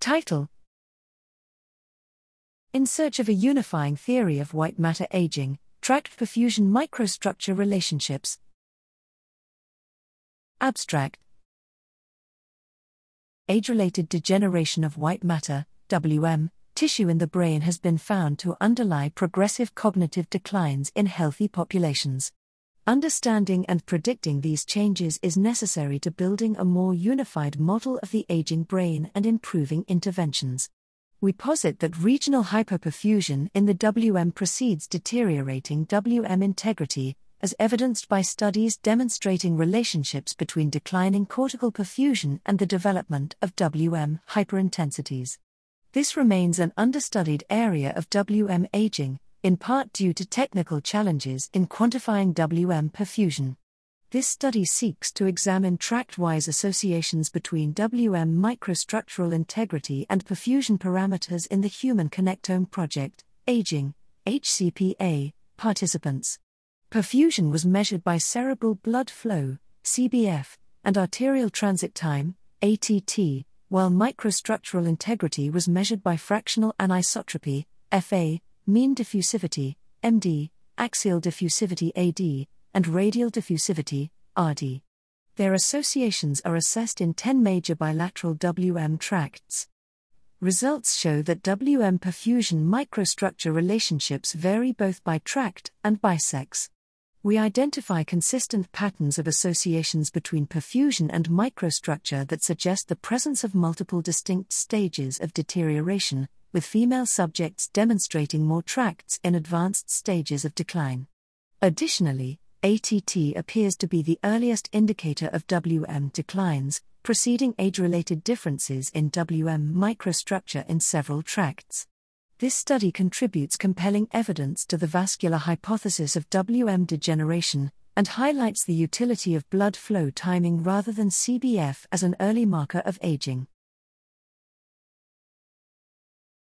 Title In Search of a Unifying Theory of White Matter Aging, Tract Perfusion Microstructure Relationships. Abstract Age related degeneration of white matter, WM, tissue in the brain has been found to underlie progressive cognitive declines in healthy populations. Understanding and predicting these changes is necessary to building a more unified model of the aging brain and improving interventions. We posit that regional hypoperfusion in the WM precedes deteriorating WM integrity, as evidenced by studies demonstrating relationships between declining cortical perfusion and the development of WM hyperintensities. This remains an understudied area of WM aging, in part due to technical challenges in quantifying WM perfusion. This study seeks to examine tract wise associations between WM microstructural integrity and perfusion parameters in the Human Connectome Project, Aging, HCPA, participants. Perfusion was measured by cerebral blood flow, CBF, and arterial transit time, ATT, while microstructural integrity was measured by fractional anisotropy, FA, mean diffusivity, MD, axial diffusivity, AD, and radial diffusivity, RD. Their associations are assessed in 10 major bilateral WM tracts. Results show that WM perfusion microstructure relationships vary both by tract and by sex. We identify consistent patterns of associations between perfusion and microstructure that suggest the presence of multiple distinct stages of deterioration, with female subjects demonstrating more tracts in advanced stages of decline. Additionally, ATT appears to be the earliest indicator of WM declines, preceding age related differences in WM microstructure in several tracts. This study contributes compelling evidence to the vascular hypothesis of WM degeneration and highlights the utility of blood flow timing rather than CBF as an early marker of aging.